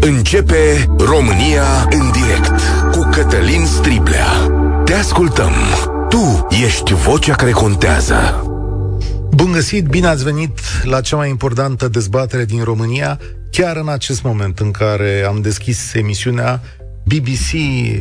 Începe România în direct cu Cătălin Striblea. Te ascultăm. Tu ești vocea care contează. Bun găsit, bine ați venit la cea mai importantă dezbatere din România, chiar în acest moment în care am deschis emisiunea. BBC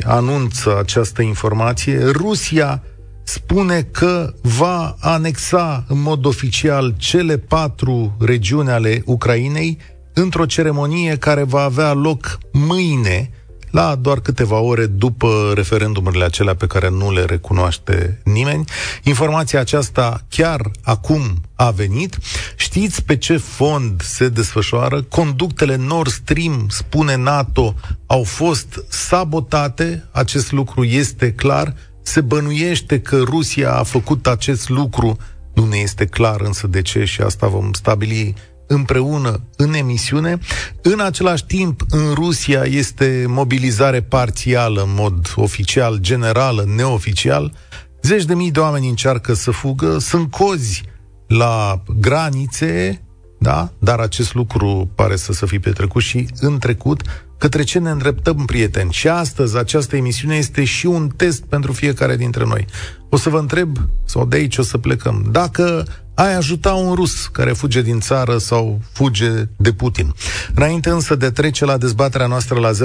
anunță această informație. Rusia spune că va anexa în mod oficial cele patru regiuni ale Ucrainei într-o ceremonie care va avea loc mâine, la doar câteva ore după referendumurile acelea pe care nu le recunoaște nimeni. Informația aceasta chiar acum a venit. Știți pe ce fond se desfășoară? Conductele Nord Stream, spune NATO, au fost sabotate. Acest lucru este clar. Se bănuiește că Rusia a făcut acest lucru. Nu ne este clar însă de ce și asta vom stabili împreună în emisiune. În același timp, în Rusia este mobilizare parțială, în mod oficial, generală, neoficial. Zeci de mii de oameni încearcă să fugă, sunt cozi la granițe, da? Dar acest lucru pare să se fi petrecut și în trecut. Către ce ne îndreptăm, prieteni? Și astăzi această emisiune este și un test pentru fiecare dintre noi. O să vă întreb, sau de aici o să plecăm, dacă ai ajuta un rus care fuge din țară sau fuge de Putin. Înainte însă de trece la dezbaterea noastră la 0372069599,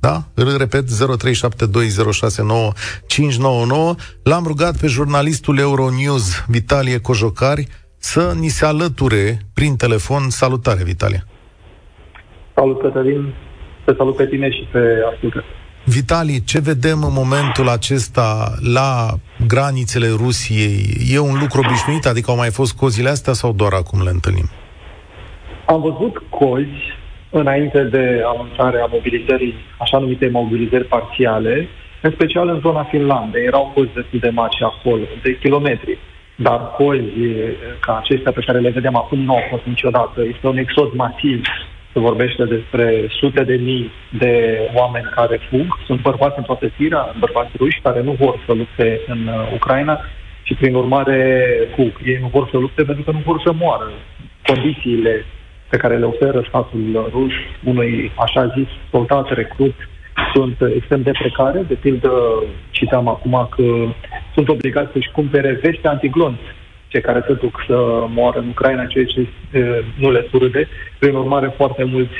da? Îl repet, 0372069599. L-am rugat pe jurnalistul Euronews, Vitalie Cojocari, să ni se alăture prin telefon. Salutare, Vitalie! Salut, Cătălin! Te salut pe tine și pe ascultători! Vitali, ce vedem în momentul acesta la granițele Rusiei? E un lucru obișnuit? Adică au mai fost cozile astea sau doar acum le întâlnim? Am văzut cozi înainte de anunțarea mobilizării, așa numite mobilizări parțiale, în special în zona Finlandei. Erau cozi destul de mari acolo, de kilometri. Dar cozi ca acestea pe care le vedem acum nu au fost niciodată. Este un exod masiv se vorbește despre sute de mii de oameni care fug. Sunt bărbați în toată Siria, bărbați ruși care nu vor să lupte în uh, Ucraina și prin urmare fug. Ei nu vor să lupte pentru că nu vor să moară. Condițiile pe care le oferă statul rus unui așa zis soldat recrut sunt extrem de precare. De pildă, citam acum că sunt obligați să-și cumpere veste antiglonți cei care se duc să moară în Ucraina, ceea ce nu le surâde. Prin urmare, foarte mulți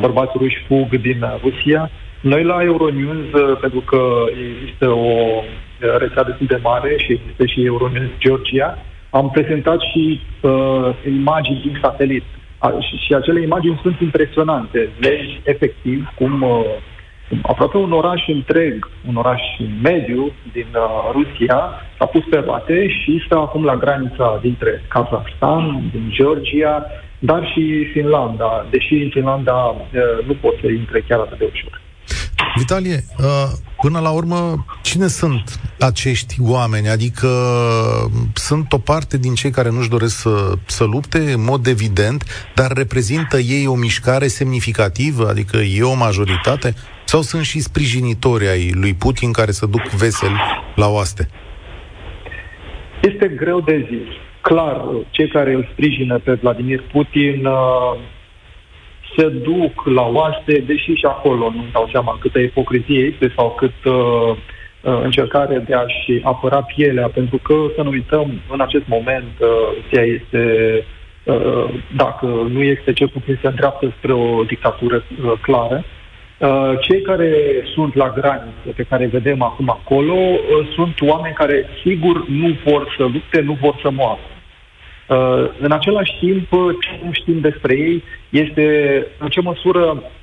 bărbați ruși fug din Rusia. Noi la Euronews, pentru că există o rețea destul de mare și există și Euronews Georgia, am prezentat și uh, imagini din satelit. A, și, și acele imagini sunt impresionante. Vezi efectiv cum uh, aproape un oraș întreg, un oraș mediu din uh, Rusia, s-a pus pe roate și stă acum la granița dintre Kazakhstan, din Georgia, dar și Finlanda, deși în Finlanda uh, nu pot să intre chiar atât de ușor. Vitalie, uh, până la urmă, cine sunt acești oameni? Adică sunt o parte din cei care nu-și doresc să, să lupte, în mod evident, dar reprezintă ei o mișcare semnificativă? Adică e o majoritate? Sau sunt și sprijinitori ai lui Putin care să duc vesel la oaste? Este greu de zis. Clar, cei care îl sprijină pe Vladimir Putin uh, se duc la oaste, deși și acolo nu dau seama câtă ipocrizie este sau cât uh, uh încercare de a-și apăra pielea, pentru că, să nu uităm, în acest moment uh, Rusia este, uh, dacă nu este cel puțin se îndreaptă spre o dictatură uh, clară, Uh, cei care sunt la graniță, pe care vedem acum acolo, uh, sunt oameni care sigur nu vor să lupte, nu vor să moară. Uh, în același timp, ce nu știm despre ei este în ce măsură Uh,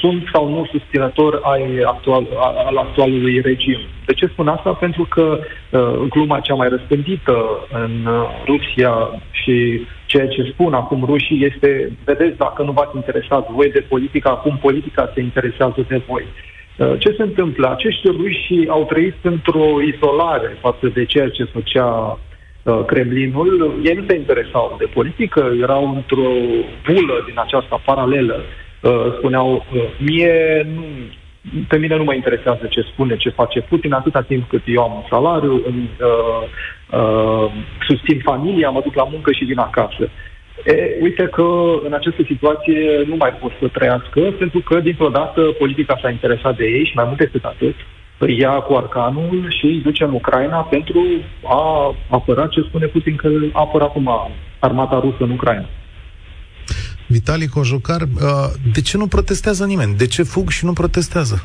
sunt sau nu susținător ai actual, al actualului regim. De ce spun asta? Pentru că uh, gluma cea mai răspândită în uh, Rusia și ceea ce spun acum rușii este, vedeți, dacă nu v-ați interesat voi de politică, acum politica se interesează de voi. Uh, ce se întâmplă? Acești ruși au trăit într-o izolare față de ceea ce făcea uh, Kremlinul. Ei nu se interesau de politică, erau într-o bulă din aceasta paralelă Uh, spuneau, uh, mie nu, pe mine nu mă interesează ce spune, ce face Putin, atâta timp cât eu am un salariu, îmi, uh, uh, susțin familia, mă duc la muncă și vin acasă. E, uite că în această situație nu mai pot să trăiască, pentru că, dintr-o dată, politica s-a interesat de ei și mai mult decât atât, îi ia cu arcanul și îi duce în Ucraina pentru a apăra ce spune Putin că apără acum armata rusă în Ucraina. Vitali Cojocar, uh, de ce nu protestează nimeni? De ce fug și nu protestează?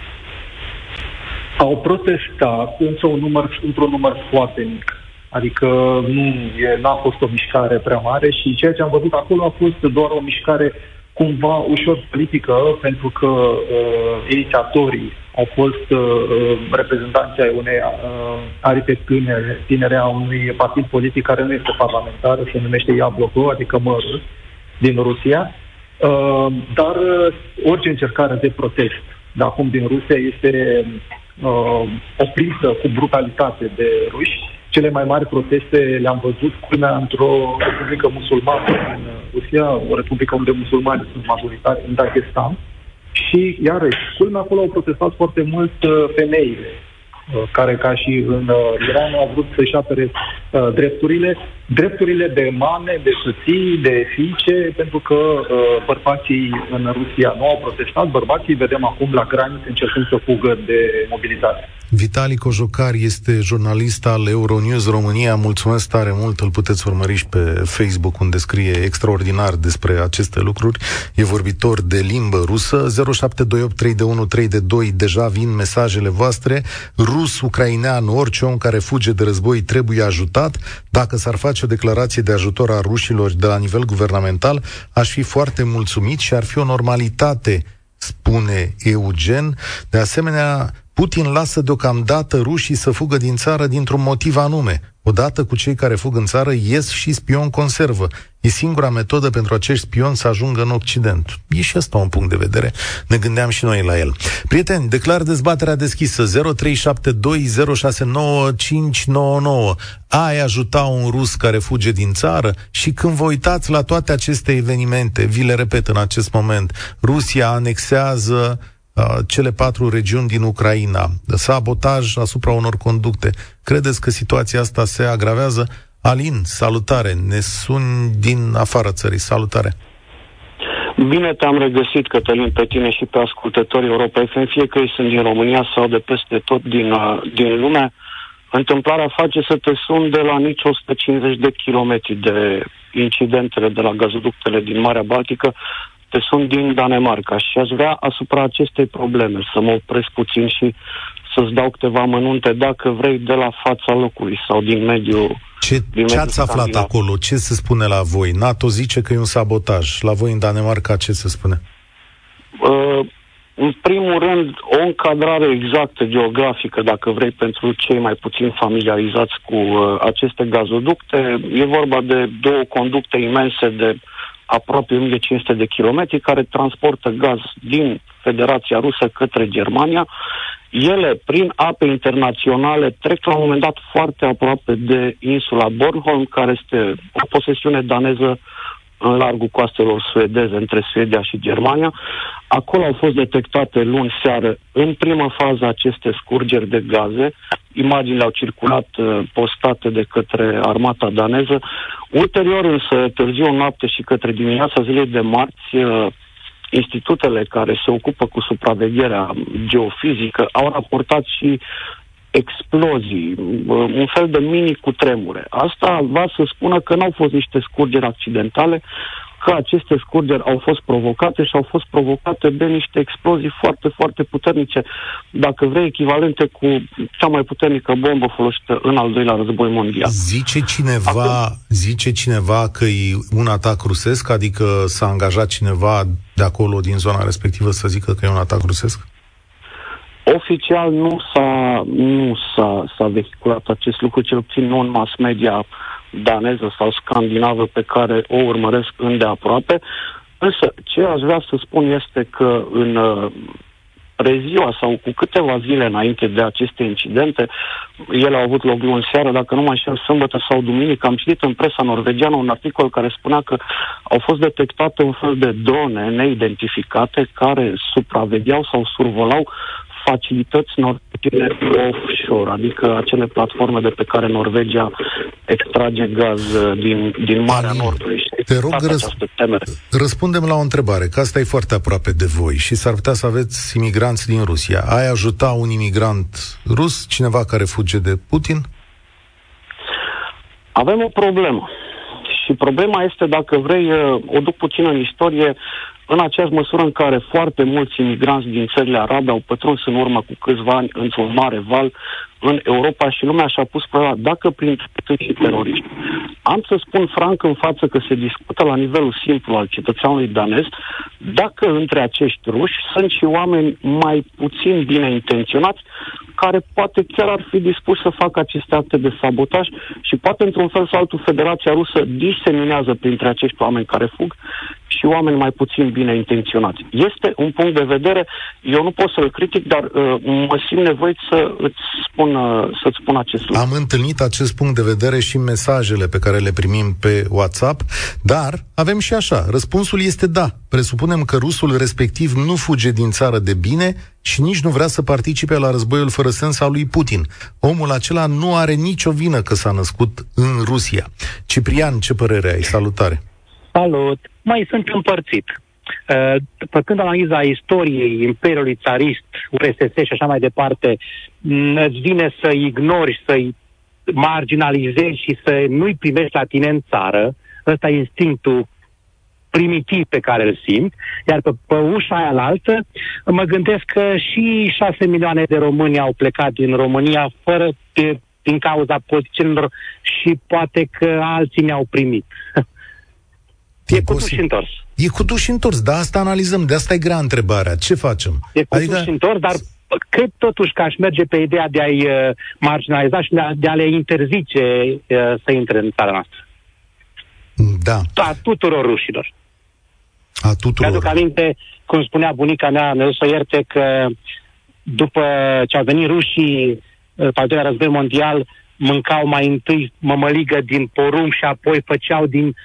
Au protestat într-un număr, într-un număr foarte mic. Adică nu e, n-a fost o mișcare prea mare și ceea ce am văzut acolo a fost doar o mișcare cumva ușor politică, pentru că uh, inițiatorii au fost uh, reprezentanții ai unei uh, aripe tinere, tinere a unui partid politic care nu este parlamentar, se numește Iabloko, adică Mărul, din Rusia. Uh, dar uh, orice încercare de protest de acum din Rusia este uh, oprită cu brutalitate de ruși cele mai mari proteste le-am văzut culmea într-o republică musulmană în Rusia, o republică unde musulmani sunt majoritari, în Dagestan. Și, iarăși, culmea acolo au protestat foarte mult uh, femeile, uh, care, ca și în uh, Iran, au vrut să-și apere uh, drepturile, drepturile de mame, de soții, de fiice, pentru că uh, bărbații în Rusia nu au protestat, bărbații vedem acum la granițe încercând să fugă de mobilizare. Vitali Cojocar este jurnalist al Euronews România. Mulțumesc tare mult, îl puteți urmări și pe Facebook, unde scrie extraordinar despre aceste lucruri. E vorbitor de limbă rusă. 07283132 deja vin mesajele voastre. Rus, ucrainean, orice om care fuge de război trebuie ajutat. Dacă s-ar face o declarație de ajutor a rușilor de la nivel guvernamental, aș fi foarte mulțumit și ar fi o normalitate spune Eugen. De asemenea, Putin lasă deocamdată rușii să fugă din țară dintr-un motiv anume. Odată cu cei care fug în țară, ies și spion conservă. E singura metodă pentru acești spioni să ajungă în Occident. E și asta un punct de vedere. Ne gândeam și noi la el. Prieteni, declar dezbaterea deschisă 0372069599. Ai ajuta un rus care fuge din țară? Și când vă uitați la toate aceste evenimente, vi le repet în acest moment, Rusia anexează cele patru regiuni din Ucraina, sabotaj asupra unor conducte. Credeți că situația asta se agravează? Alin, salutare, ne sun din afara țării, salutare. Bine te-am regăsit, Cătălin, pe tine și pe ascultătorii Europa FM, fie că ei sunt din România sau de peste tot din, uh, din lume. Întâmplarea face să te sun de la nici 150 de kilometri de incidentele de la gazoductele din Marea Baltică te sunt din Danemarca și aș vrea asupra acestei probleme să mă opresc puțin și să-ți dau câteva mănunte, dacă vrei, de la fața locului sau din mediul ce, din ce ați aflat scandinav. acolo? Ce se spune la voi? NATO zice că e un sabotaj. La voi în Danemarca ce se spune? Uh, în primul rând, o încadrare exactă geografică, dacă vrei, pentru cei mai puțin familiarizați cu uh, aceste gazoducte. E vorba de două conducte imense de aproape 1500 de kilometri care transportă gaz din Federația Rusă către Germania. Ele, prin ape internaționale, trec la un moment dat foarte aproape de insula Bornholm, care este o posesiune daneză în largul coastelor suedeze, între Suedia și Germania. Acolo au fost detectate luni seară, în primă fază, aceste scurgeri de gaze. Imaginile au circulat uh, postate de către armata daneză. Ulterior, însă, târziu noapte și către dimineața zilei de marți, uh, institutele care se ocupă cu supravegherea geofizică au raportat și explozii, un fel de mini cutremure. Asta va să spună că nu au fost niște scurgeri accidentale, că aceste scurgeri au fost provocate și au fost provocate de niște explozii foarte, foarte puternice, dacă vrei, echivalente cu cea mai puternică bombă folosită în al doilea război mondial. Zice cineva, Acum, zice cineva că e un atac rusesc, adică s-a angajat cineva de acolo, din zona respectivă, să zică că e un atac rusesc? Oficial nu s-a, nu s-a, s-a vehiculat acest lucru, cel puțin nu în mass media daneză sau scandinavă pe care o urmăresc îndeaproape. Însă, ce aș vrea să spun este că în uh, preziua sau cu câteva zile înainte de aceste incidente, ele au avut loc luni seară, dacă nu mai știu, sâmbătă sau duminică, am citit în presa norvegiană un articol care spunea că au fost detectate un fel de drone neidentificate care supravegheau sau survolau facilități norvegiene offshore, adică acele platforme de pe care Norvegia extrage gaz uh, din, din Marea Alin, Nordului. Te rog, răs- răspundem la o întrebare, că asta e foarte aproape de voi și s-ar putea să aveți imigranți din Rusia. Ai ajuta un imigrant rus, cineva care fuge de Putin? Avem o problemă. Și problema este, dacă vrei, uh, o duc puțin în istorie, în aceeași măsură în care foarte mulți imigranți din țările arabe au pătruns în urmă cu câțiva ani într-un mare val în Europa și lumea și-a pus problema dacă prin și teroriști. Am să spun franc în față că se discută la nivelul simplu al cetățeanului danez dacă între acești ruși sunt și oameni mai puțin bine intenționați care poate chiar ar fi dispus să facă aceste acte de sabotaj și poate într-un fel sau altul Federația Rusă diseminează printre acești oameni care fug și oameni mai puțin bine intenționați. Este un punct de vedere, eu nu pot să-l critic, dar uh, mă simt nevoit să îți spun, uh, să-ți spun acest lucru. Am întâlnit acest punct de vedere și în mesajele pe care le primim pe WhatsApp, dar avem și așa, răspunsul este da. Presupunem că rusul respectiv nu fuge din țară de bine, și nici nu vrea să participe la războiul fără sens al lui Putin. Omul acela nu are nicio vină că s-a născut în Rusia. Ciprian, ce părere ai? Salutare! Salut! Mai sunt împărțit. Uh, făcând analiza istoriei Imperiului Țarist, URSS și așa mai departe, îți vine să ignori, să-i marginalizezi și să nu-i primești la tine în țară. Ăsta e instinctul primitiv pe care îl simt, iar pe, pe ușa aia la altă mă gândesc că și șase milioane de români au plecat din România fără de, din cauza pozițiilor și poate că alții ne-au primit. E, e cu duș întors. E cu duș întors, da, asta analizăm, de asta e grea întrebarea. Ce facem? E cu adică... duș întors, dar cred totuși că aș merge pe ideea de a-i uh, marginaliza și de a, de a le interzice uh, să intre în țara noastră. Da. A tuturor rușilor. A tuturor. Mi-aduc aminte, cum spunea bunica mea, ne să ierte că după ce au venit rușii, pe al doilea război mondial, mâncau mai întâi mămăligă din porumb și apoi făceau din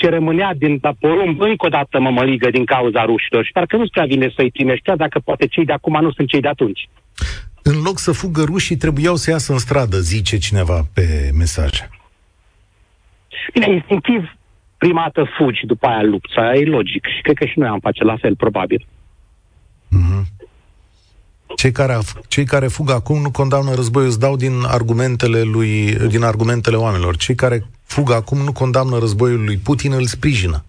ce rămânea din porumb încă o dată mămăligă din cauza rușilor. Și parcă nu-ți prea vine să-i primești, chiar dacă poate cei de acum nu sunt cei de atunci. În loc să fugă rușii, trebuiau să iasă în stradă, zice cineva pe mesaj. Bine, instinctiv, prima dată fugi, după aia lupți. Aia e logic. Și cred că și noi am face la fel, probabil. Mm-hmm. Cei care, cei care fug acum nu condamnă războiul, îți dau din argumentele, lui, din argumentele oamenilor. Cei care fug acum nu condamnă războiul lui Putin, îl sprijină.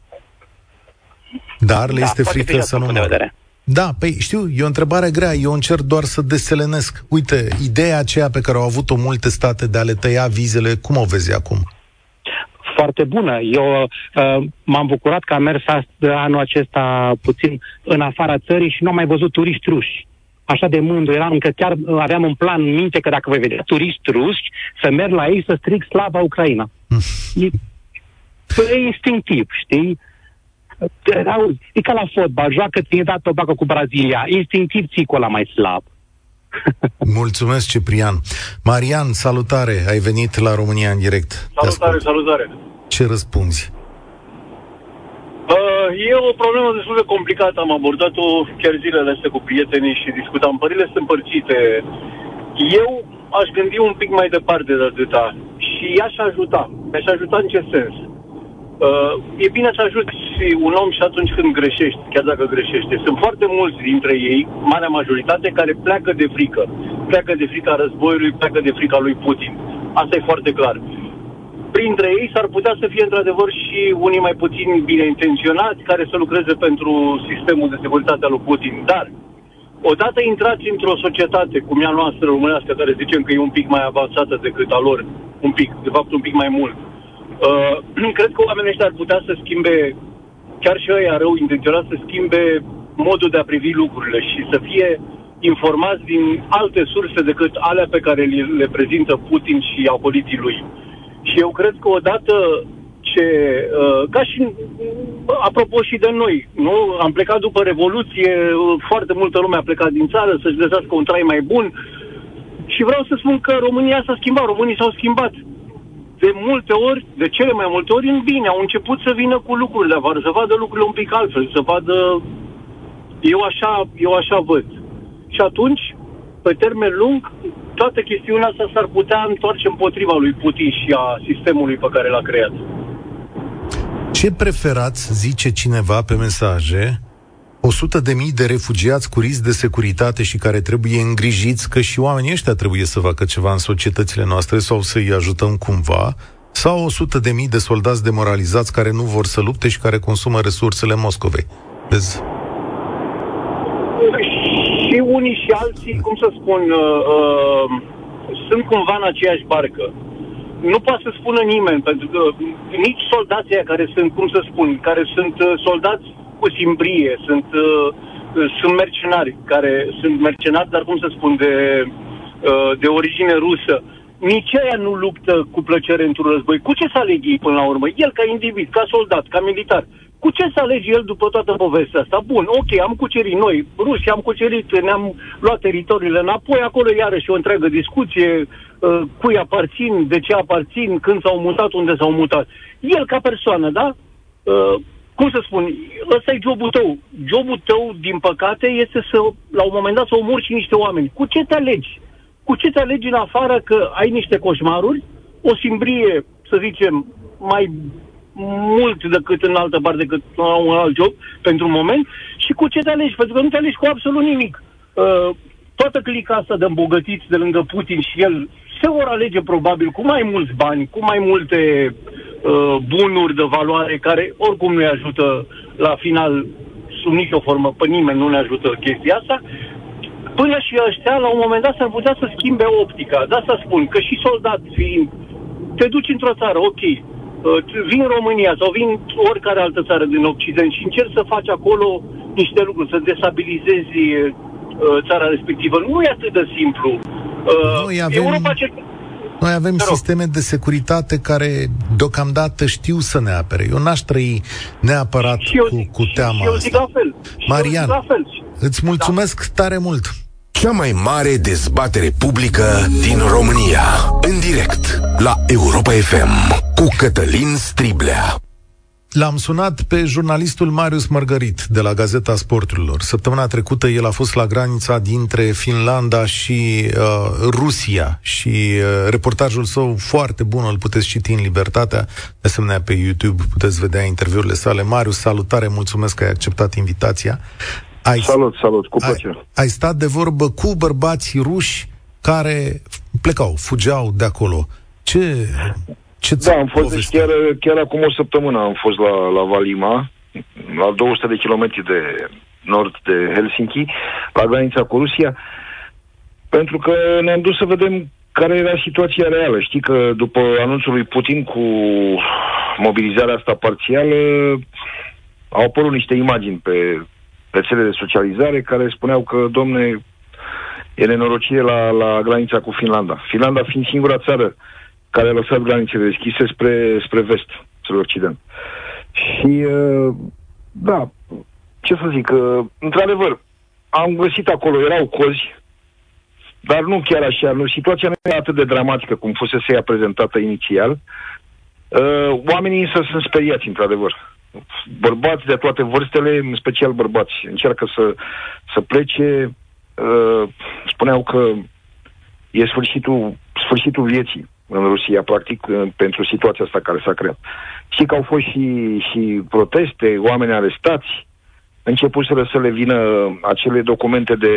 Dar le da, este frică să nu moară. Da, păi știu, e o întrebare grea, eu încerc doar să deselenesc. Uite, ideea aceea pe care au avut-o multe state de a le tăia vizele, cum o vezi acum? foarte bună. Eu uh, m-am bucurat că am mers anul acesta puțin în afara țării și nu am mai văzut turiști ruși. Așa de mândru eram că chiar aveam un plan în minte că dacă voi vedea turiști ruși, să merg la ei să stric slava Ucraina. e, e instinctiv, știi? E ca la fotbal, joacă Trinidad Tobago cu Brazilia, instinctiv ții cu mai slab. Mulțumesc, Ciprian. Marian, salutare, ai venit la România în direct. Salutare, salutare. Ce răspunzi? Uh, e o problemă destul de complicată. Am abordat-o chiar zilele astea cu prietenii și discutam. Pările sunt împărțite. Eu aș gândi un pic mai departe de atâta și i-aș ajuta. I-aș ajuta în ce sens? Uh, e bine să ajuți un om și atunci când greșești, chiar dacă greșește. Sunt foarte mulți dintre ei, marea majoritate, care pleacă de frică. Pleacă de frica războiului, pleacă de frica lui Putin. Asta e foarte clar. Printre ei s-ar putea să fie într-adevăr și unii mai puțin bine intenționați care să lucreze pentru sistemul de securitate al lui Putin. Dar, odată intrați într-o societate cum e a noastră românească, care zicem că e un pic mai avansată decât a lor, un pic, de fapt un pic mai mult, Uh, cred că oamenii ăștia ar putea să schimbe, chiar și ăia rău intenționat, să schimbe modul de a privi lucrurile și să fie informați din alte surse decât alea pe care le prezintă Putin și politii lui. Și eu cred că odată ce, uh, ca și apropo și de noi, nu? Am plecat după Revoluție, foarte multă lume a plecat din țară să-și găsească un trai mai bun și vreau să spun că România s-a schimbat, românii s-au schimbat de multe ori, de cele mai multe ori, în bine. Au început să vină cu lucrurile afară, să vadă lucrurile un pic altfel, să vadă... Eu așa, eu așa văd. Și atunci, pe termen lung, toată chestiunea asta s-ar putea întoarce împotriva lui Putin și a sistemului pe care l-a creat. Ce preferați, zice cineva pe mesaje, 100 de mii de refugiați cu risc de securitate și care trebuie îngrijiți că și oamenii ăștia trebuie să facă ceva în societățile noastre sau să-i ajutăm cumva, sau 100 de mii de soldați demoralizați care nu vor să lupte și care consumă resursele Moscovei. Vezi? Și unii și alții, cum să spun, uh, uh, sunt cumva în aceeași barcă. Nu poate să spună nimeni, pentru că nici soldații care sunt, cum să spun, care sunt uh, soldați cu simbrie, sunt, uh, sunt mercenari, care sunt mercenari, dar cum să spun, de, uh, de origine rusă. Nici aia nu luptă cu plăcere într-un război. Cu ce să aleg ei până la urmă? El ca individ, ca soldat, ca militar. Cu ce să alege el după toată povestea asta? Bun, ok, am cucerit noi, rușii am cucerit, ne-am luat teritoriile înapoi, acolo iarăși o întreagă discuție, uh, cui aparțin, de ce aparțin, când s-au mutat, unde s-au mutat. El ca persoană, da? Uh, cum să spun, ăsta e jobul tău. Jobul tău, din păcate, este să, la un moment dat, să omori și niște oameni. Cu ce te alegi? Cu ce te alegi în afară că ai niște coșmaruri, o simbrie, să zicem, mai mult decât în altă parte, decât la un alt job, pentru un moment, și cu ce te alegi? Pentru că nu te alegi cu absolut nimic. Uh, toată clica asta de îmbogătiți de lângă Putin și el se vor alege probabil cu mai mulți bani, cu mai multe uh, bunuri de valoare care oricum nu-i ajută la final sub nicio formă, pe nimeni nu ne ajută chestia asta, până și ăștia, la un moment dat, s-ar putea să schimbe optica. De asta spun că și soldat fiind, te duci într-o țară, ok, uh, vin România sau vin oricare altă țară din Occident și încerci să faci acolo niște lucruri, să destabilizezi uh, țara respectivă. Nu e atât de simplu. Uh, Noi avem... Europa ce... Noi avem sisteme de securitate care deocamdată știu să ne apere. Eu n-aș trăi neapărat și eu, cu, cu teama și eu zic la fel. Marian, la fel. îți mulțumesc da. tare mult. Cea mai mare dezbatere publică din România. În direct la Europa FM cu Cătălin Striblea. L-am sunat pe jurnalistul Marius Margarit de la Gazeta Sporturilor. Săptămâna trecută el a fost la granița dintre Finlanda și uh, Rusia și uh, reportajul său foarte bun îl puteți citi în Libertatea, de asemenea pe YouTube puteți vedea interviurile sale. Marius, salutare, mulțumesc că ai acceptat invitația. Ai, salut, salut, cu plăcere. Ai, ai stat de vorbă cu bărbații ruși care plecau, fugeau de acolo. Ce, ce da, am fost deci chiar, chiar acum o săptămână am fost la, la Valima, la 200 de kilometri de nord de Helsinki, la granița cu Rusia, pentru că ne-am dus să vedem care era situația reală. Știi că după anunțul lui Putin cu mobilizarea asta parțială, au apărut niște imagini pe rețele de socializare care spuneau că, domne, e nenorocire la, la granița cu Finlanda. Finlanda fiind singura țară uh, care a lăsat granițele deschise spre, spre vest, spre Occident. Și, uh, da, ce să zic, uh, într-adevăr, am găsit acolo, erau cozi, dar nu chiar așa, nu, situația nu era atât de dramatică cum fusese ea prezentată inițial. Uh, oamenii însă sunt speriați, într-adevăr. Bărbați de toate vârstele, în special bărbați, încearcă să, să plece, uh, spuneau că e sfârșitul, sfârșitul vieții în Rusia, practic, pentru situația asta care s-a creat. Și că au fost și, și proteste, oameni arestați, începuseră să le vină acele documente de,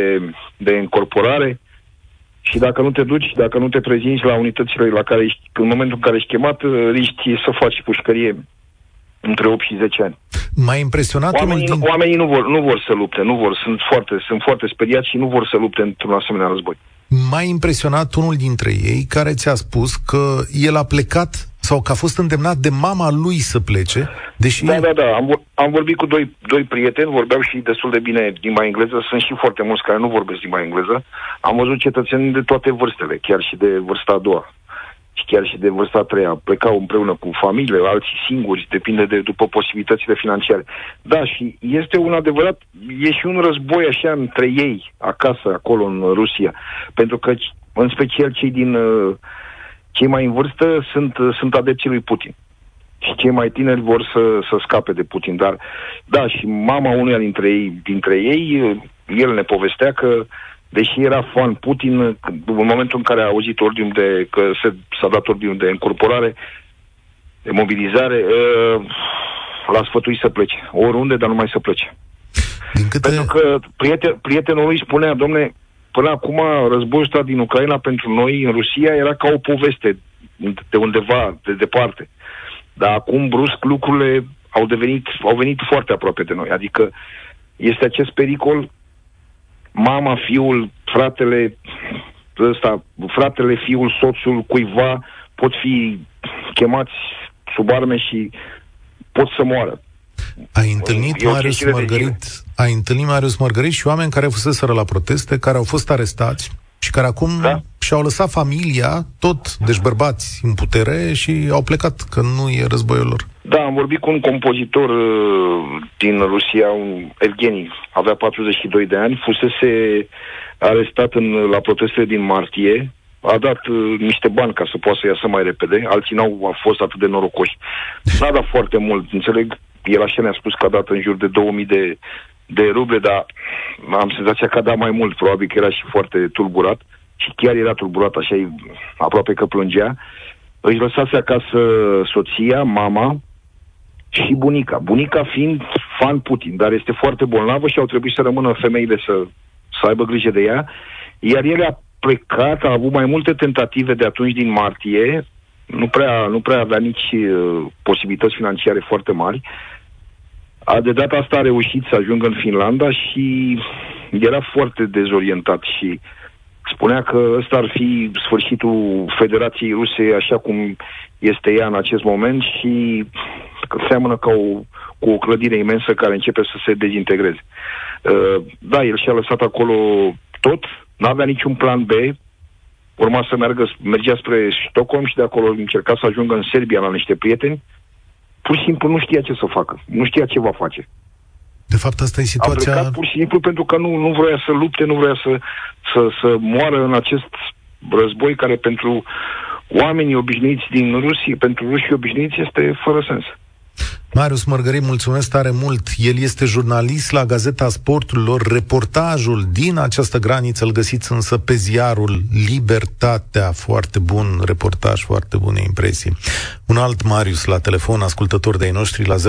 de incorporare și dacă nu te duci, dacă nu te prezinți la unitățile la care ești, în momentul în care ești chemat, riști să faci pușcărie între 8 și 10 ani. M-a impresionat oamenii, din... oamenii nu vor, nu vor să lupte, nu vor, sunt foarte, sunt foarte speriați și nu vor să lupte într-un asemenea război. M-a impresionat unul dintre ei care ți-a spus că el a plecat sau că a fost îndemnat de mama lui să plece, deși... Da, da, da. Am, am vorbit cu doi, doi prieteni, vorbeau și destul de bine limba engleză. Sunt și foarte mulți care nu vorbesc limba engleză. Am văzut cetățeni de toate vârstele, chiar și de vârsta a doua și chiar și de vârsta a treia, plecau împreună cu familiile, alții singuri, depinde de după posibilitățile financiare. Da, și este un adevărat, e și un război așa între ei, acasă, acolo în Rusia, pentru că, în special cei din uh, cei mai în vârstă sunt, uh, sunt adepții lui Putin. Și cei mai tineri vor să, să scape de Putin. Dar, da, și mama unuia dintre ei, dintre ei, uh, el ne povestea că deși era fan Putin, în momentul în care a auzit ordinul de, că se, s-a dat ordinul de încorporare, de mobilizare, uh, l-a sfătuit să plece. Oriunde, dar nu mai să plece. Din câte... Pentru că prieten, prietenul lui spunea, domne, până acum războiul ăsta din Ucraina pentru noi, în Rusia, era ca o poveste de undeva, de departe. Dar acum, brusc, lucrurile au devenit, au venit foarte aproape de noi. Adică este acest pericol, mama, fiul, fratele, ăsta, fratele, fiul, soțul, cuiva, pot fi chemați sub arme și pot să moară. Ai întâlnit Marius Margarit, ai întâlnit Marius Margarit și oameni care fuseseră la proteste, care au fost arestați și care acum da. și-au lăsat familia, tot, deci bărbați în putere și au plecat, că nu e războiul lor. Da, am vorbit cu un compozitor uh, din Rusia, un Evgeni, avea 42 de ani, fusese arestat în, la protestele din martie, a dat uh, niște bani ca să poată să iasă mai repede, alții n-au a fost atât de norocoși. N-a dat foarte mult, înțeleg, el așa ne-a spus că a dat în jur de 2000 de, de ruble, dar am senzația că a dat mai mult, probabil că era și foarte tulburat și chiar era tulburat, așa aproape că plângea. Își lăsase acasă soția, mama și bunica. Bunica fiind fan Putin, dar este foarte bolnavă și au trebuit să rămână femeile să, să aibă grijă de ea. Iar el a plecat, a avut mai multe tentative de atunci din martie, nu prea, nu prea avea nici uh, posibilități financiare foarte mari. A, de data asta a reușit să ajungă în Finlanda și era foarte dezorientat și spunea că ăsta ar fi sfârșitul Federației Ruse așa cum este ea în acest moment și că seamănă ca o, cu o clădire imensă care începe să se dezintegreze. Uh, da, el și-a lăsat acolo tot, n-avea niciun plan B, urma să meargă, mergea spre Stockholm și de acolo încerca să ajungă în Serbia la niște prieteni, pur și simplu nu știa ce să facă, nu știa ce va face. De fapt, asta e situația... A plecat pur și simplu pentru că nu, nu vrea să lupte, nu vrea să, să, să moară în acest război care pentru oamenii obișnuiți din Rusia, pentru rușii obișnuiți, este fără sens. Marius Mărgărit, mulțumesc tare mult. El este jurnalist la Gazeta Sporturilor. Reportajul din această graniță îl găsiți însă pe ziarul Libertatea. Foarte bun reportaj, foarte bune impresii. Un alt Marius la telefon, ascultător de-ai noștri la 0372069599.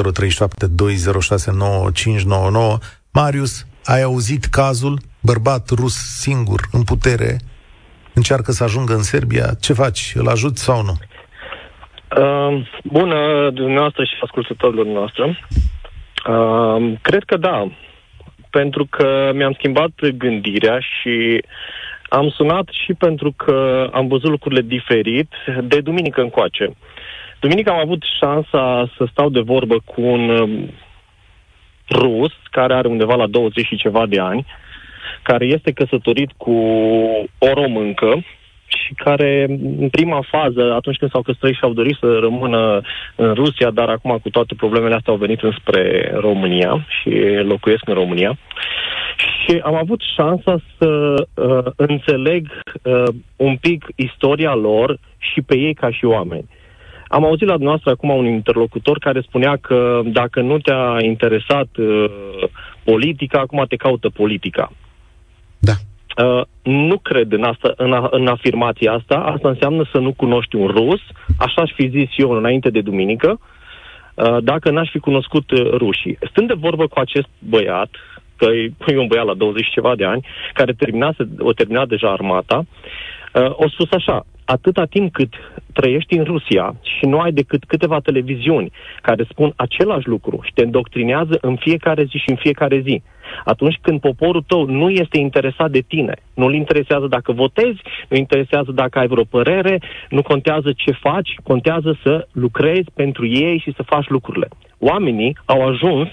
Marius, ai auzit cazul? Bărbat rus singur, în putere, încearcă să ajungă în Serbia. Ce faci? Îl ajuți sau nu? Uh, bună dumneavoastră și ascultătorilor noastre. Uh, cred că da, pentru că mi-am schimbat gândirea și am sunat și pentru că am văzut lucrurile diferit de duminică încoace. Duminică am avut șansa să stau de vorbă cu un um, rus care are undeva la 20 și ceva de ani, care este căsătorit cu o româncă și care, în prima fază, atunci când s-au căsătorit și au dorit să rămână în Rusia, dar acum cu toate problemele astea au venit înspre România și locuiesc în România. Și am avut șansa să uh, înțeleg uh, un pic istoria lor și pe ei ca și oameni. Am auzit la dumneavoastră acum un interlocutor care spunea că dacă nu te-a interesat uh, politica, acum te caută politica. Da. Uh, nu cred în, asta, în, a, în afirmația asta. Asta înseamnă să nu cunoști un rus. Așa aș fi zis eu înainte de duminică, uh, dacă n-aș fi cunoscut uh, rușii. Stând de vorbă cu acest băiat, că e un băiat la 20 ceva de ani, care terminase, o terminat deja armata, uh, o spus așa, atâta timp cât trăiești în Rusia și nu ai decât câteva televiziuni care spun același lucru și te îndoctrinează în fiecare zi și în fiecare zi, atunci când poporul tău nu este interesat de tine, nu-l interesează dacă votezi, nu interesează dacă ai vreo părere, nu contează ce faci, contează să lucrezi pentru ei și să faci lucrurile. Oamenii au ajuns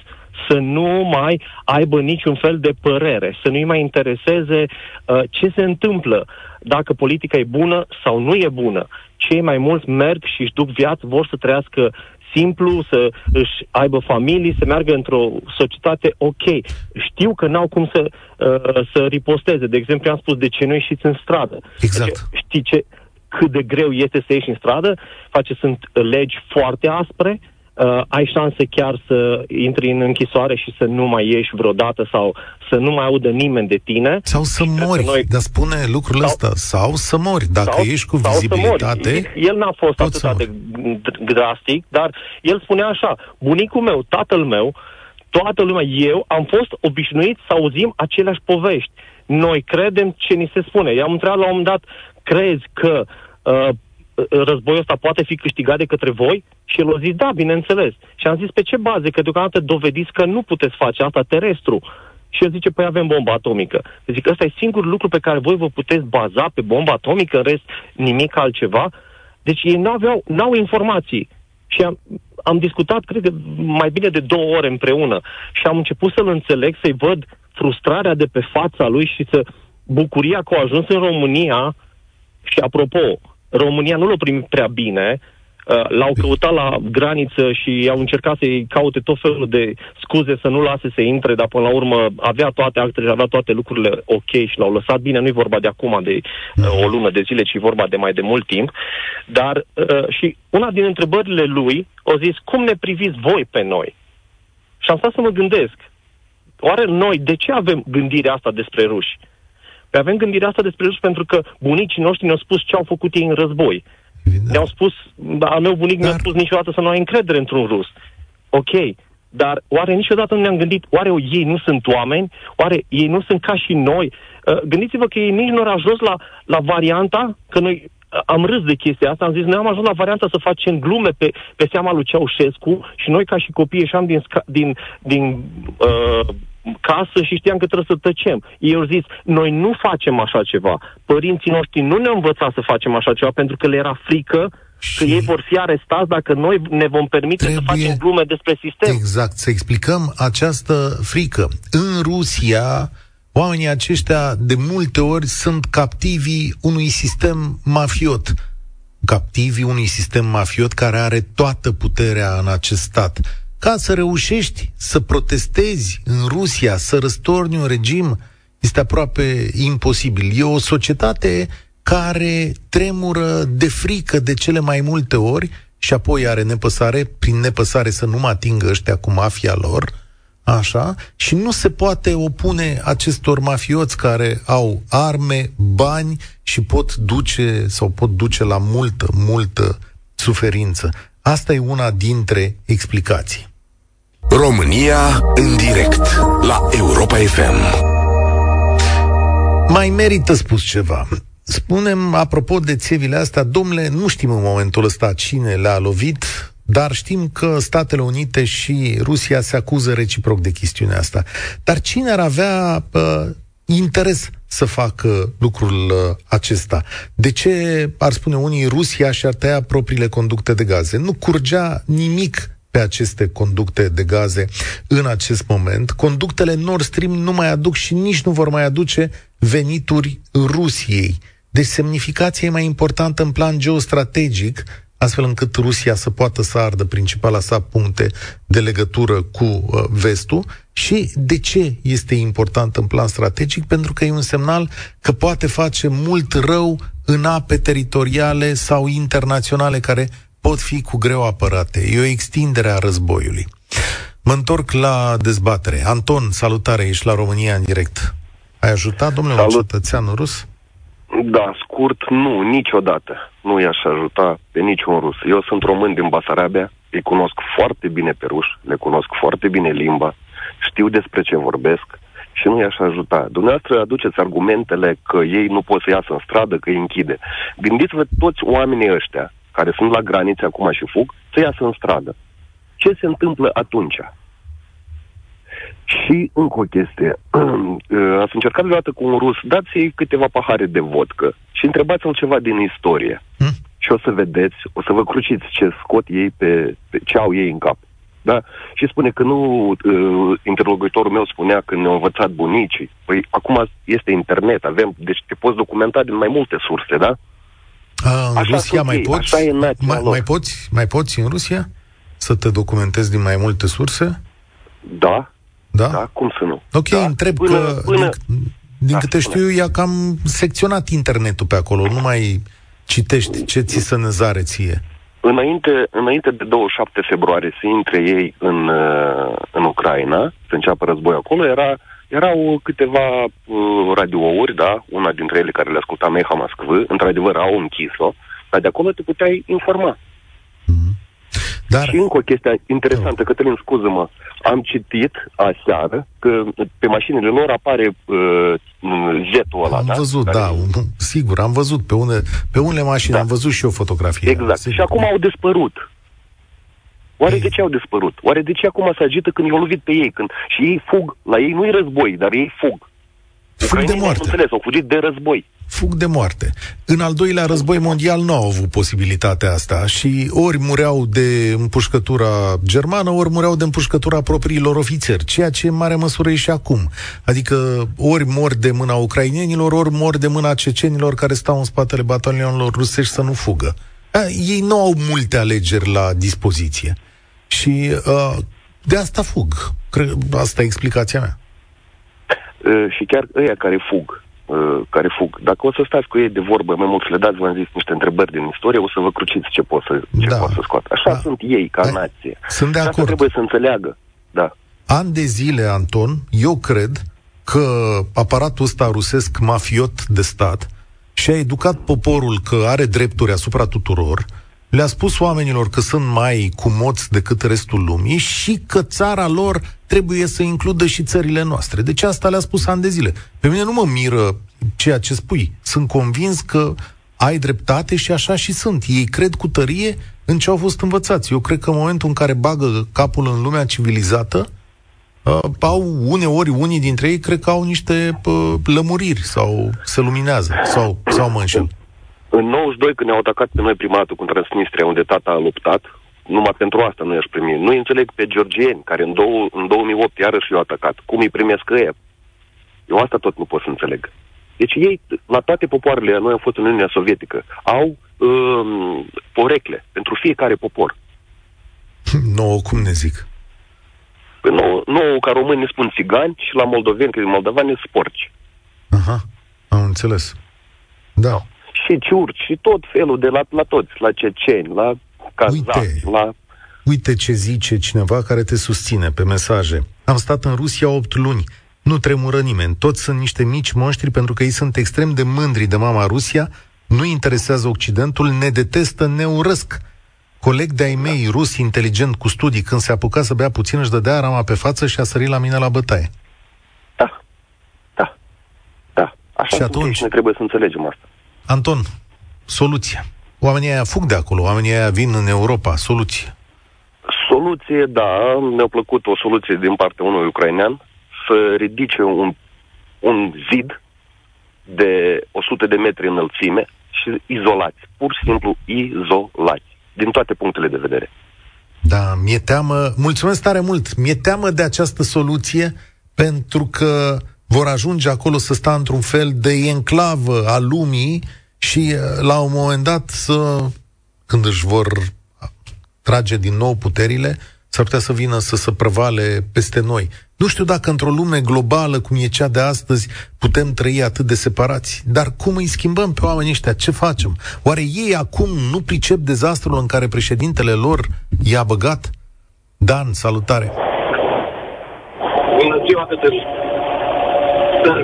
să nu mai aibă niciun fel de părere, să nu-i mai intereseze uh, ce se întâmplă, dacă politica e bună sau nu e bună. Cei mai mulți merg și își duc viață, vor să trăiască simplu, să își aibă familii, să meargă într-o societate ok. Știu că n-au cum să, uh, să riposteze. De exemplu, am spus de ce nu ieșiți în stradă. Exact. Deci, știi ce, cât de greu este să ieși în stradă? Face, sunt legi foarte aspre, uh, ai șanse chiar să intri în închisoare și să nu mai ieși vreodată sau să nu mai audă nimeni de tine. Sau să mori, noi... dar spune lucrul sau, ăsta, sau să mori, dacă sau, ești cu vizibilitate. El n-a fost atât de drastic, dar el spunea așa, bunicul meu, tatăl meu, toată lumea, eu am fost obișnuit să auzim aceleași povești. Noi credem ce ni se spune. I-am întrebat la un moment dat, crezi că uh, războiul ăsta poate fi câștigat de către voi? Și el a zis, da, bineînțeles. Și am zis, pe ce baze? Că deocamdată dovediți că nu puteți face asta terestru. Și el zice, păi avem bomba atomică. Zic, ăsta e singurul lucru pe care voi vă puteți baza pe bomba atomică, în rest nimic altceva. Deci ei nu aveau, n-au informații. Și am, am discutat, cred că, mai bine de două ore împreună. Și am început să-l înțeleg, să-i văd frustrarea de pe fața lui și să bucuria că au ajuns în România. Și apropo, România nu l-a primit prea bine, Uh, l-au căutat la graniță și au încercat să-i caute tot felul de scuze să nu lase să intre, dar până la urmă avea toate actele, avea toate lucrurile ok și l-au lăsat bine. Nu e vorba de acum, de uh, o lună de zile, ci e vorba de mai de mult timp. Dar uh, și una din întrebările lui a zis, cum ne priviți voi pe noi? Și am stat să mă gândesc, oare noi de ce avem gândirea asta despre ruși? Păi avem gândirea asta despre ruși pentru că bunicii noștri ne-au spus ce au făcut ei în război. Evident. Ne-au spus, al meu bunic dar... mi-a spus niciodată să nu ai încredere într-un rus. Ok, dar oare niciodată nu ne-am gândit, oare ei nu sunt oameni? Oare ei nu sunt ca și noi? Uh, gândiți-vă că ei nici nu au ajuns la, la varianta, că noi uh, am râs de chestia asta, am zis, noi am ajuns la varianta să facem glume pe, pe seama lui Ceaușescu și noi ca și copii ieșeam din, din, din uh, casă și știam că trebuie să tăcem. Ei au zis, noi nu facem așa ceva. Părinții noștri nu ne-au învățat să facem așa ceva pentru că le era frică și că ei vor fi arestați dacă noi ne vom permite să facem glume despre sistem. Exact, să explicăm această frică. În Rusia, oamenii aceștia de multe ori sunt captivii unui sistem mafiot. Captivii unui sistem mafiot care are toată puterea în acest stat ca să reușești să protestezi în Rusia, să răstorni un regim, este aproape imposibil. E o societate care tremură de frică de cele mai multe ori și apoi are nepăsare, prin nepăsare să nu mă atingă ăștia cu mafia lor, așa, și nu se poate opune acestor mafioți care au arme, bani și pot duce sau pot duce la multă, multă suferință. Asta e una dintre explicații. România în direct la Europa FM. Mai merită spus ceva. Spunem, apropo de țevile astea, domnule, nu știm în momentul ăsta cine le-a lovit, dar știm că Statele Unite și Rusia se acuză reciproc de chestiunea asta. Dar cine ar avea uh, interes să facă lucrul uh, acesta? De ce, ar spune unii, Rusia și-ar tăia propriile conducte de gaze? Nu curgea nimic pe aceste conducte de gaze în acest moment. Conductele Nord Stream nu mai aduc și nici nu vor mai aduce venituri Rusiei. Deci semnificația e mai importantă în plan geostrategic, astfel încât Rusia să poată să ardă principala sa puncte de legătură cu uh, vestul. Și de ce este important în plan strategic? Pentru că e un semnal că poate face mult rău în ape teritoriale sau internaționale care pot fi cu greu apărate. E o extindere a războiului. Mă întorc la dezbatere. Anton, salutare, ești la România în direct. Ai ajutat, domnule, Salut. un cetățean rus? Da, scurt, nu, niciodată. Nu i-aș ajuta pe niciun rus. Eu sunt român din Basarabia, îi cunosc foarte bine pe ruși, le cunosc foarte bine limba, știu despre ce vorbesc și nu i-aș ajuta. Dumneavoastră aduceți argumentele că ei nu pot să iasă în stradă, că îi închide. Gândiți-vă toți oamenii ăștia care sunt la granițe acum și fug, să iasă în stradă. Ce se întâmplă atunci? Și încă o chestie. Ați încercat vreodată cu un rus, dați-i câteva pahare de vodcă și întrebați-l ceva din istorie. Hmm? Și o să vedeți, o să vă cruciți ce scot ei pe, pe ce au ei în cap. Da? Și spune că nu, uh, interlocutorul meu spunea că ne-au învățat bunicii. Păi acum este internet, avem, deci te poți documenta din mai multe surse, da? A, în așa Rusia mai ei, poți? Așa e mai, mai, poți? Mai poți în Rusia? Să te documentezi din mai multe surse? Da. Da? Da, cum să nu? Ok, da. întreb până, că până... din, din da, câte spune. știu, i-a cam secționat internetul pe acolo, nu mai citești ce ți să năzare ție. înainte, înainte de 27 februarie să intre ei în, uh, în Ucraina, să înceapă războiul acolo, era, erau câteva uh, radiouri, da, una dintre ele care le asculta Meha Mascvă, într-adevăr au închis-o, dar de acolo te puteai informa. Mm-hmm. Dar... Și încă o chestie interesantă, Cătălin, scuză-mă, am citit aseară că pe mașinile lor apare uh, jetul ăla, Am da? văzut, Care- da, un- sigur, am văzut pe, une, pe unele mașini, Da. am văzut și o fotografie. Exact. Sigur. Și acum au dispărut. Oare Ei. de ce au dispărut? Oare de ce acum se agită când i-au lovit pe ei? Când... Și ei fug. La ei nu-i război, dar ei fug. Fug de Ucrainenii, am moarte. înțeles, au fugit de război. Fug de moarte. În al doilea război mondial nu au avut posibilitatea asta și ori mureau de împușcătura germană, ori mureau de împușcătura propriilor ofițeri, ceea ce în mare măsură e și acum. Adică ori mor de mâna ucrainenilor, ori mor de mâna cecenilor care stau în spatele batalionilor rusești să nu fugă. A, ei nu au multe alegeri la dispoziție. Și uh, de asta fug. Cred, asta e explicația mea. Uh, și chiar ăia care fug, uh, care fug, dacă o să stați cu ei de vorbă mai mult să le dați, v-am zis, niște întrebări din istorie, o să vă cruciți ce pot să, ce Da. pot să scoată. Așa Da. sunt ei, ca Da. nație. Sunt de Și asta acord. trebuie să înțeleagă. Da. An de zile, Anton, eu cred că aparatul ăsta rusesc mafiot de stat și-a educat poporul că are drepturi asupra tuturor, le-a spus oamenilor că sunt mai cumoți decât restul lumii și că țara lor trebuie să includă și țările noastre. Deci asta le-a spus ani de zile. Pe mine nu mă miră ceea ce spui. Sunt convins că ai dreptate și așa și sunt. Ei cred cu tărie în ce au fost învățați. Eu cred că în momentul în care bagă capul în lumea civilizată, uh, au uneori, unii dintre ei, cred că au niște uh, lămuriri sau se luminează sau, sau mă înșel. În 92, când ne-au atacat pe noi prima dată cu Transnistria, unde tata a luptat, numai pentru asta nu i-aș primi. Nu înțeleg pe georgieni, care în, două, în 2008 iarăși i-au atacat. Cum îi primesc ăia? Eu asta tot nu pot să înțeleg. Deci ei, la toate popoarele, noi am fost în Uniunea Sovietică, au um, porecle pentru fiecare popor. Nouă, cum ne zic? Pe nou, nou ca români ne spun țigani și la moldoveni, că moldovani sunt sporci. Aha, am înțeles. Da. Și ciurci, și tot felul de la, la toți, la ceceni, la kazaci, Uite. la... Uite ce zice cineva care te susține pe mesaje. Am stat în Rusia 8 luni. Nu tremură nimeni. Toți sunt niște mici monștri pentru că ei sunt extrem de mândri de mama Rusia, nu interesează Occidentul, ne detestă, ne urăsc. Coleg de-ai mei, rus, inteligent, cu studii, când se apuca să bea puțin, își dădea rama pe față și a sărit la mine la bătaie. Da, da, da. Așa Și sunt atunci? ei și ne trebuie să înțelegem asta. Anton, soluția. Oamenii aia fug de acolo, oamenii aia vin în Europa, soluție. Soluție, da, mi-a plăcut o soluție din partea unui ucrainean să ridice un, un zid de 100 de metri înălțime și izolați, pur și simplu izolați, din toate punctele de vedere. Da, mi-e teamă, mulțumesc tare mult, mi-e teamă de această soluție pentru că vor ajunge acolo să sta într-un fel de enclavă a lumii și eh, la un moment dat să, când își vor trage din nou puterile, s-ar putea să vină să se prăvale peste noi. Nu știu dacă într-o lume globală cum e cea de astăzi putem trăi atât de separați, dar cum îi schimbăm pe oamenii ăștia? Ce facem? Oare ei acum nu pricep dezastrul în care președintele lor i-a băgat? Dan, salutare! Bună ziua, Cătălin. Da.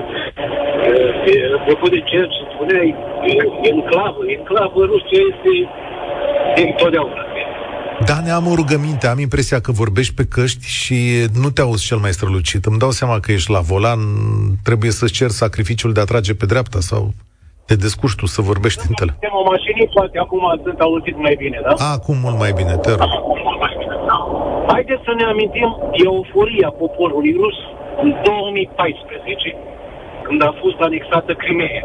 E, Apropo de ceea ce spuneai, e- enclavă, enclavă Rusia este de întotdeauna. Da, ne am o rugăminte, am impresia că vorbești pe căști și nu te auzi cel mai strălucit. Îmi dau seama că ești la volan, trebuie să-ți cer sacrificiul de a trage pe dreapta sau te descurci tu să vorbești în tele. Suntem o mașină, poate acum sunt auzit mai bine, da? Acum mult mai bine, te rog. Haideți să ne amintim euforia poporului rus în 2014, când a fost anexată Crimea.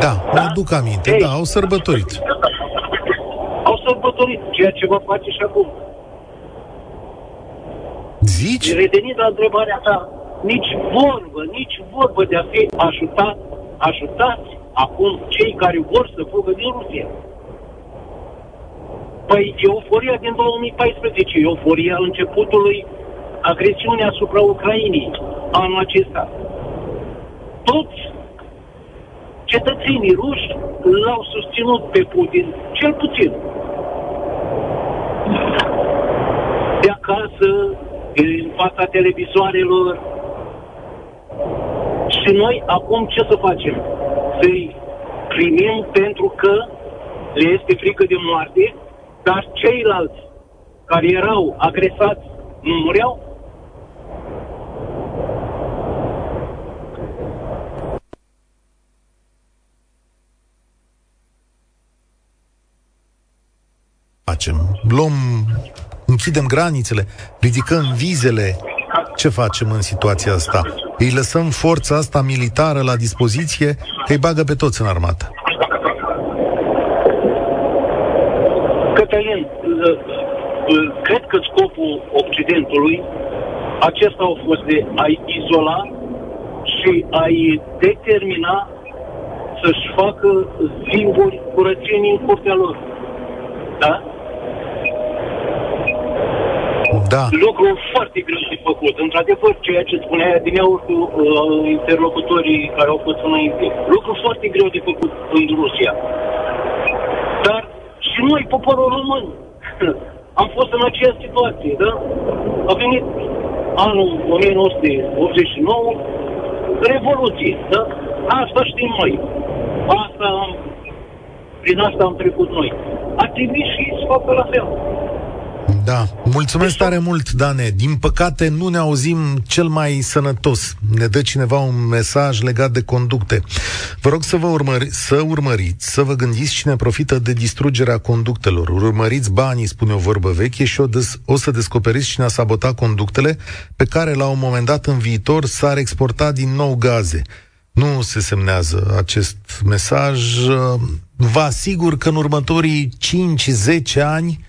Da, mă aduc aminte, Ei. da, au sărbătorit. Au sărbătorit ceea ce vă face și acum. Zici? Revenind la întrebarea ta, nici vorbă, nici vorbă de a fi ajutat, ajutați acum cei care vor să fugă din Rusia. Păi euforia din 2014, euforia începutului agresiunii asupra Ucrainei anul acesta. Toți cetățenii ruși l-au susținut pe Putin, cel puțin. De acasă, în fața televizoarelor. Și noi acum ce să facem? Să-i primim pentru că le este frică de moarte, dar ceilalți care erau agresați nu mureau? facem? Luăm, închidem granițele, ridicăm vizele. Ce facem în situația asta? Îi lăsăm forța asta militară la dispoziție, că îi bagă pe toți în armată. Cătălin, cred că scopul Occidentului acesta a fost de a-i izola și a-i determina să-și facă singuri curățenii în curtea lor. Da? Da. Lucru foarte greu de făcut. Într-adevăr, ceea ce spunea din ea cu uh, interlocutorii care au fost înainte. Lucru foarte greu de făcut în Rusia. Dar și noi, poporul român, am fost în aceeași situație, da? A venit anul 1989, revoluție, da? Asta știm noi. Asta am, prin asta am trecut noi. A trebuit și să facă la fel. Da, mulțumesc tare mult, Dane. Din păcate nu ne auzim cel mai sănătos. Ne dă cineva un mesaj legat de conducte. Vă rog să vă urmări, să urmăriți, să vă gândiți cine profită de distrugerea conductelor. Urmăriți banii, spune o vorbă veche, și o, des, o să descoperiți cine a sabotat conductele pe care la un moment dat în viitor s-ar exporta din nou gaze. Nu se semnează acest mesaj. Vă asigur că în următorii 5-10 ani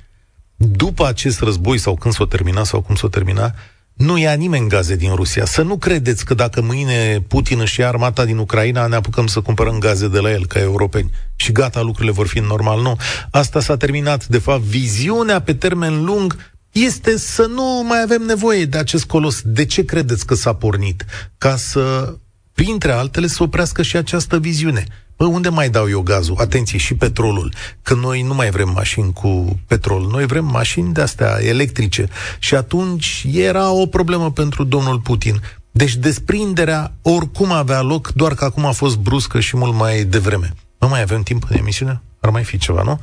după acest război sau când s-o termina sau cum s-o termina, nu ia nimeni gaze din Rusia. Să nu credeți că dacă mâine Putin își ia armata din Ucraina, ne apucăm să cumpărăm gaze de la el ca europeni și gata, lucrurile vor fi normal. Nu. Asta s-a terminat. De fapt, viziunea pe termen lung este să nu mai avem nevoie de acest colos. De ce credeți că s-a pornit? Ca să, printre altele, să oprească și această viziune. Bă, unde mai dau eu gazul? Atenție, și petrolul. Că noi nu mai vrem mașini cu petrol, noi vrem mașini de-astea electrice. Și atunci era o problemă pentru domnul Putin. Deci desprinderea oricum avea loc, doar că acum a fost bruscă și mult mai devreme. Nu mai avem timp în emisiune? Ar mai fi ceva, nu?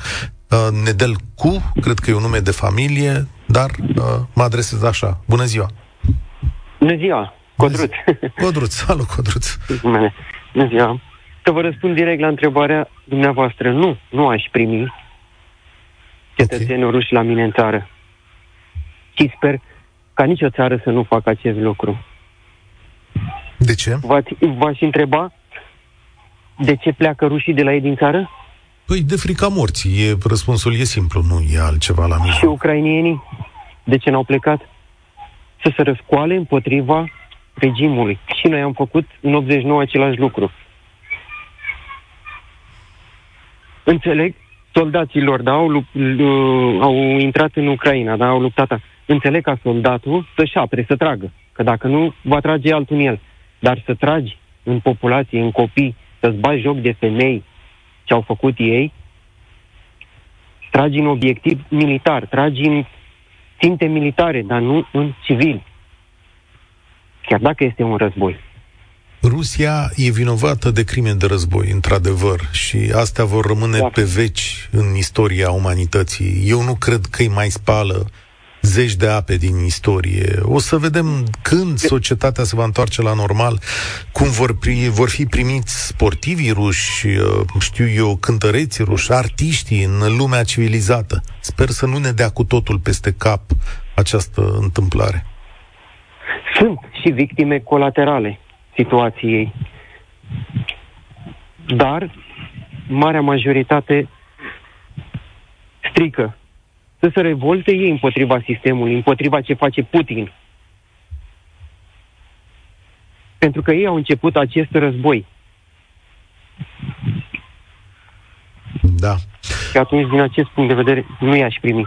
Uh, Nedel Cu, cred că e un nume de familie, dar uh, mă adresez așa. Bună ziua! Bună ziua! Codruț! Codruț, salut Codruț! Bună ziua! Să vă răspund direct la întrebarea dumneavoastră. Nu, nu aș primi cetățenii okay. ruși la mine în țară. Și sper ca nicio țară să nu facă acest lucru. De ce? V-aș întreba de ce pleacă rușii de la ei din țară? Păi de frica morții. E, răspunsul e simplu, nu e altceva la mine. Și ucrainienii? De ce n-au plecat? Să se răscoale împotriva regimului. Și noi am făcut în 89 același lucru. Înțeleg, soldaților, da, au, au intrat în Ucraina, da, au luptat. Înțeleg ca soldatul să-și apre, să tragă. Că dacă nu, va trage altul în el. Dar să tragi în populație, în copii, să-ți bagi joc de femei ce au făcut ei, tragi în obiectiv militar, tragi în ținte militare, dar nu în civil. Chiar dacă este un război. Rusia e vinovată de crime de război, într-adevăr, și astea vor rămâne da. pe veci în istoria umanității. Eu nu cred că îi mai spală zeci de ape din istorie. O să vedem când societatea se va întoarce la normal, cum vor, pri, vor fi primiți sportivii ruși, uh, știu eu, cântăreții ruși, artiștii în lumea civilizată. Sper să nu ne dea cu totul peste cap această întâmplare. Sunt și victime colaterale situației. Dar marea majoritate strică. Să se revolte ei împotriva sistemului, împotriva ce face Putin. Pentru că ei au început acest război. Da. Și atunci, din acest punct de vedere, nu i-aș primi.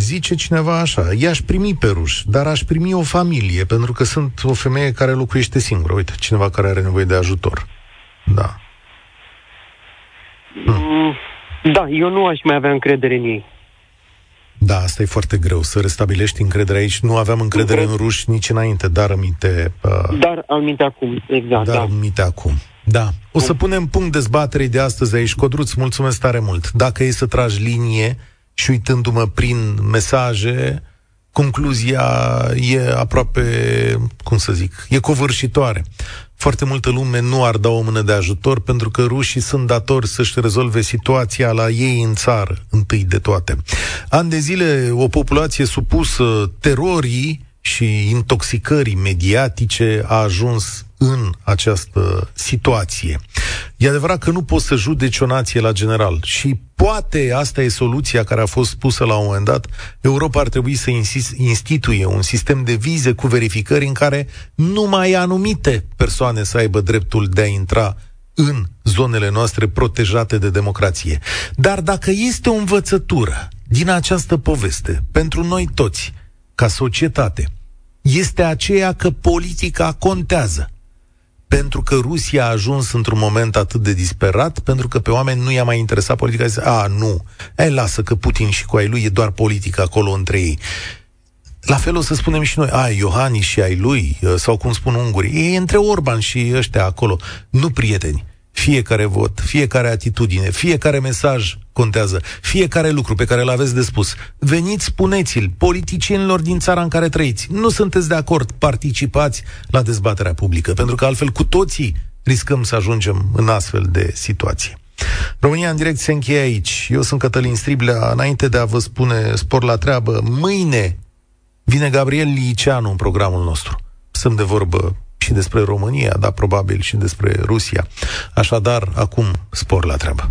Zice cineva așa, i-aș primi pe ruși, dar aș primi o familie, pentru că sunt o femeie care locuiește singură. Uite, cineva care are nevoie de ajutor. Da. Mm, da, eu nu aș mai avea încredere în ei. Da, asta e foarte greu, să restabilești încrederea aici. Nu aveam încredere în ruși nici înainte, dar aminte... Uh, dar aminte acum, exact, dar da. aminte acum. Da. O să punem punct dezbaterei de astăzi aici. Codruț, mulțumesc tare mult. Dacă e să tragi linie și uitându-mă prin mesaje, concluzia e aproape, cum să zic, e covârșitoare. Foarte multă lume nu ar da o mână de ajutor pentru că rușii sunt datori să-și rezolve situația la ei în țară, întâi de toate. An de zile, o populație supusă terorii și intoxicării mediatice a ajuns în această situație. E adevărat că nu poți să judeci o nație la general și poate asta e soluția care a fost pusă la un moment dat. Europa ar trebui să instituie un sistem de vize cu verificări în care numai anumite persoane să aibă dreptul de a intra în zonele noastre protejate de democrație. Dar dacă este o învățătură din această poveste pentru noi toți, ca societate, este aceea că politica contează pentru că Rusia a ajuns într-un moment atât de disperat, pentru că pe oameni nu i-a mai interesat politica. Zice, a, nu, ei, lasă că Putin și cu ai lui e doar politică acolo între ei. La fel o să spunem și noi, a, Iohannis și ai lui, sau cum spun ungurii, e între Orban și ăștia acolo, nu prieteni. Fiecare vot, fiecare atitudine, fiecare mesaj contează, fiecare lucru pe care îl aveți de spus. Veniți, spuneți-l politicienilor din țara în care trăiți. Nu sunteți de acord, participați la dezbaterea publică, pentru că altfel cu toții riscăm să ajungem în astfel de situație. România în direct se încheie aici. Eu sunt Cătălin Striblea. Înainte de a vă spune spor la treabă, mâine vine Gabriel Liceanu în programul nostru. Sunt de vorbă și despre România, dar probabil și despre Rusia. Așadar, acum spor la treabă.